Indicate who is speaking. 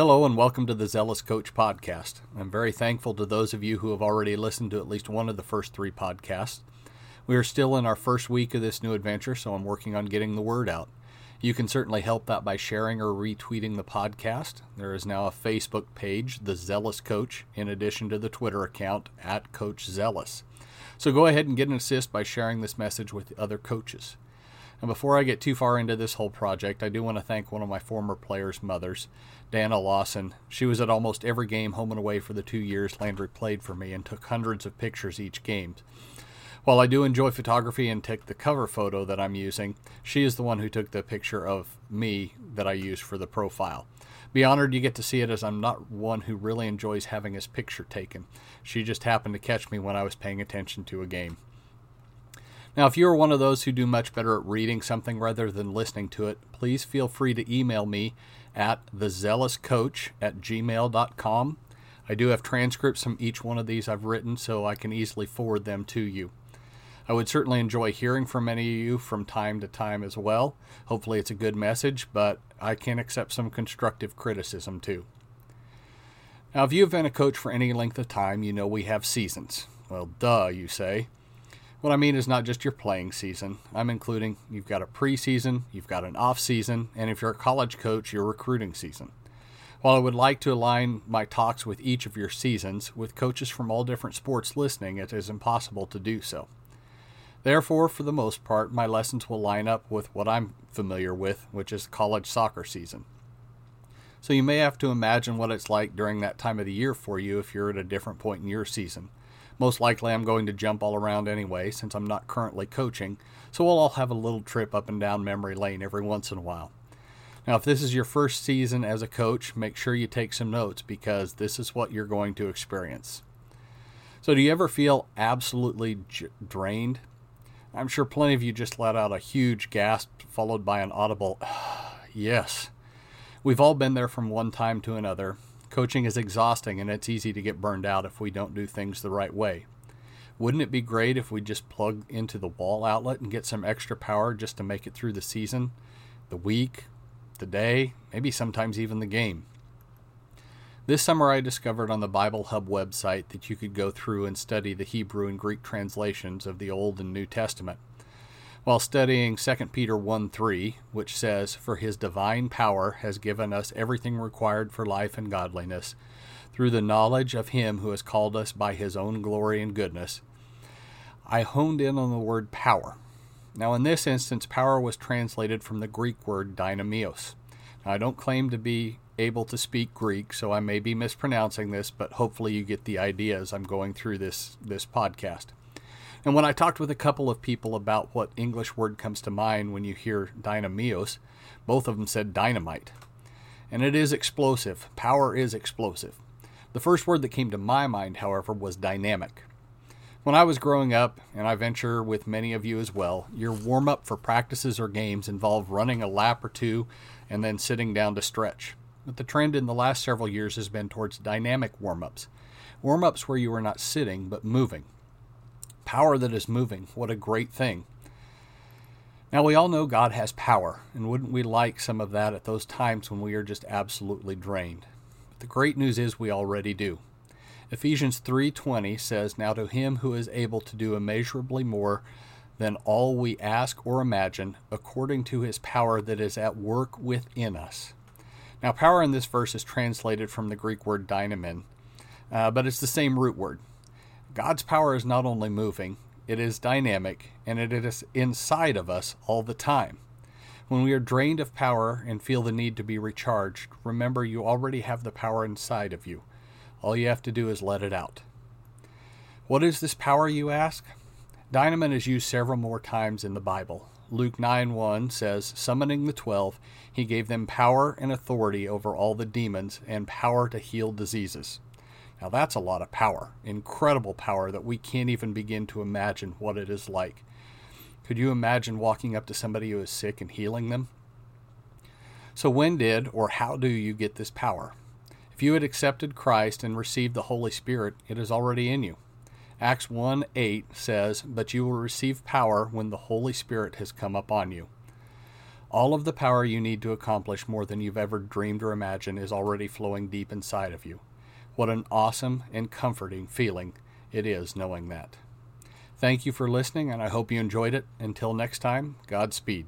Speaker 1: Hello, and welcome to the Zealous Coach podcast. I'm very thankful to those of you who have already listened to at least one of the first three podcasts. We are still in our first week of this new adventure, so I'm working on getting the word out. You can certainly help that by sharing or retweeting the podcast. There is now a Facebook page, The Zealous Coach, in addition to the Twitter account at Coach Zealous. So go ahead and get an assist by sharing this message with other coaches. And before I get too far into this whole project, I do want to thank one of my former players' mothers, Dana Lawson. She was at almost every game home and away for the two years Landry played for me and took hundreds of pictures each game. While I do enjoy photography and take the cover photo that I'm using, she is the one who took the picture of me that I use for the profile. Be honored you get to see it as I'm not one who really enjoys having his picture taken. She just happened to catch me when I was paying attention to a game. Now, if you are one of those who do much better at reading something rather than listening to it, please feel free to email me at thezealouscoach at gmail.com. I do have transcripts from each one of these I've written, so I can easily forward them to you. I would certainly enjoy hearing from many of you from time to time as well. Hopefully, it's a good message, but I can accept some constructive criticism too. Now, if you have been a coach for any length of time, you know we have seasons. Well, duh, you say. What I mean is not just your playing season. I'm including you've got a preseason, you've got an off season, and if you're a college coach, your recruiting season. While I would like to align my talks with each of your seasons, with coaches from all different sports listening, it is impossible to do so. Therefore, for the most part, my lessons will line up with what I'm familiar with, which is college soccer season. So you may have to imagine what it's like during that time of the year for you if you're at a different point in your season. Most likely, I'm going to jump all around anyway, since I'm not currently coaching, so we'll all have a little trip up and down memory lane every once in a while. Now, if this is your first season as a coach, make sure you take some notes because this is what you're going to experience. So, do you ever feel absolutely j- drained? I'm sure plenty of you just let out a huge gasp followed by an audible, yes. We've all been there from one time to another, Coaching is exhausting and it's easy to get burned out if we don't do things the right way. Wouldn't it be great if we just plug into the wall outlet and get some extra power just to make it through the season, the week, the day, maybe sometimes even the game? This summer, I discovered on the Bible Hub website that you could go through and study the Hebrew and Greek translations of the Old and New Testament while studying 2 Peter 1 3, which says, For his divine power has given us everything required for life and godliness, through the knowledge of him who has called us by his own glory and goodness, I honed in on the word power. Now, in this instance, power was translated from the Greek word dynamios. Now, I don't claim to be able to speak Greek, so I may be mispronouncing this, but hopefully you get the idea as I'm going through this, this podcast. And when I talked with a couple of people about what English word comes to mind when you hear dynamios, both of them said dynamite. And it is explosive. Power is explosive. The first word that came to my mind, however, was dynamic. When I was growing up, and I venture with many of you as well, your warm up for practices or games involved running a lap or two and then sitting down to stretch. But the trend in the last several years has been towards dynamic warm ups. Warm ups where you are not sitting but moving, Power that is moving. What a great thing. Now, we all know God has power, and wouldn't we like some of that at those times when we are just absolutely drained? But the great news is we already do. Ephesians 3:20 says, "Now to him who is able to do immeasurably more than all we ask or imagine, according to his power that is at work within us." Now, power in this verse is translated from the Greek word dynamin, uh, but it's the same root word. God's power is not only moving, it is dynamic, and it is inside of us all the time. When we are drained of power and feel the need to be recharged, remember you already have the power inside of you. All you have to do is let it out. What is this power, you ask? Dynamite is used several more times in the Bible. Luke 9 1 says, Summoning the twelve, he gave them power and authority over all the demons and power to heal diseases. Now, that's a lot of power, incredible power that we can't even begin to imagine what it is like. Could you imagine walking up to somebody who is sick and healing them? So, when did or how do you get this power? If you had accepted Christ and received the Holy Spirit, it is already in you. Acts 1 8 says, But you will receive power when the Holy Spirit has come upon you. All of the power you need to accomplish more than you've ever dreamed or imagined is already flowing deep inside of you. What an awesome and comforting feeling it is knowing that. Thank you for listening, and I hope you enjoyed it. Until next time, Godspeed.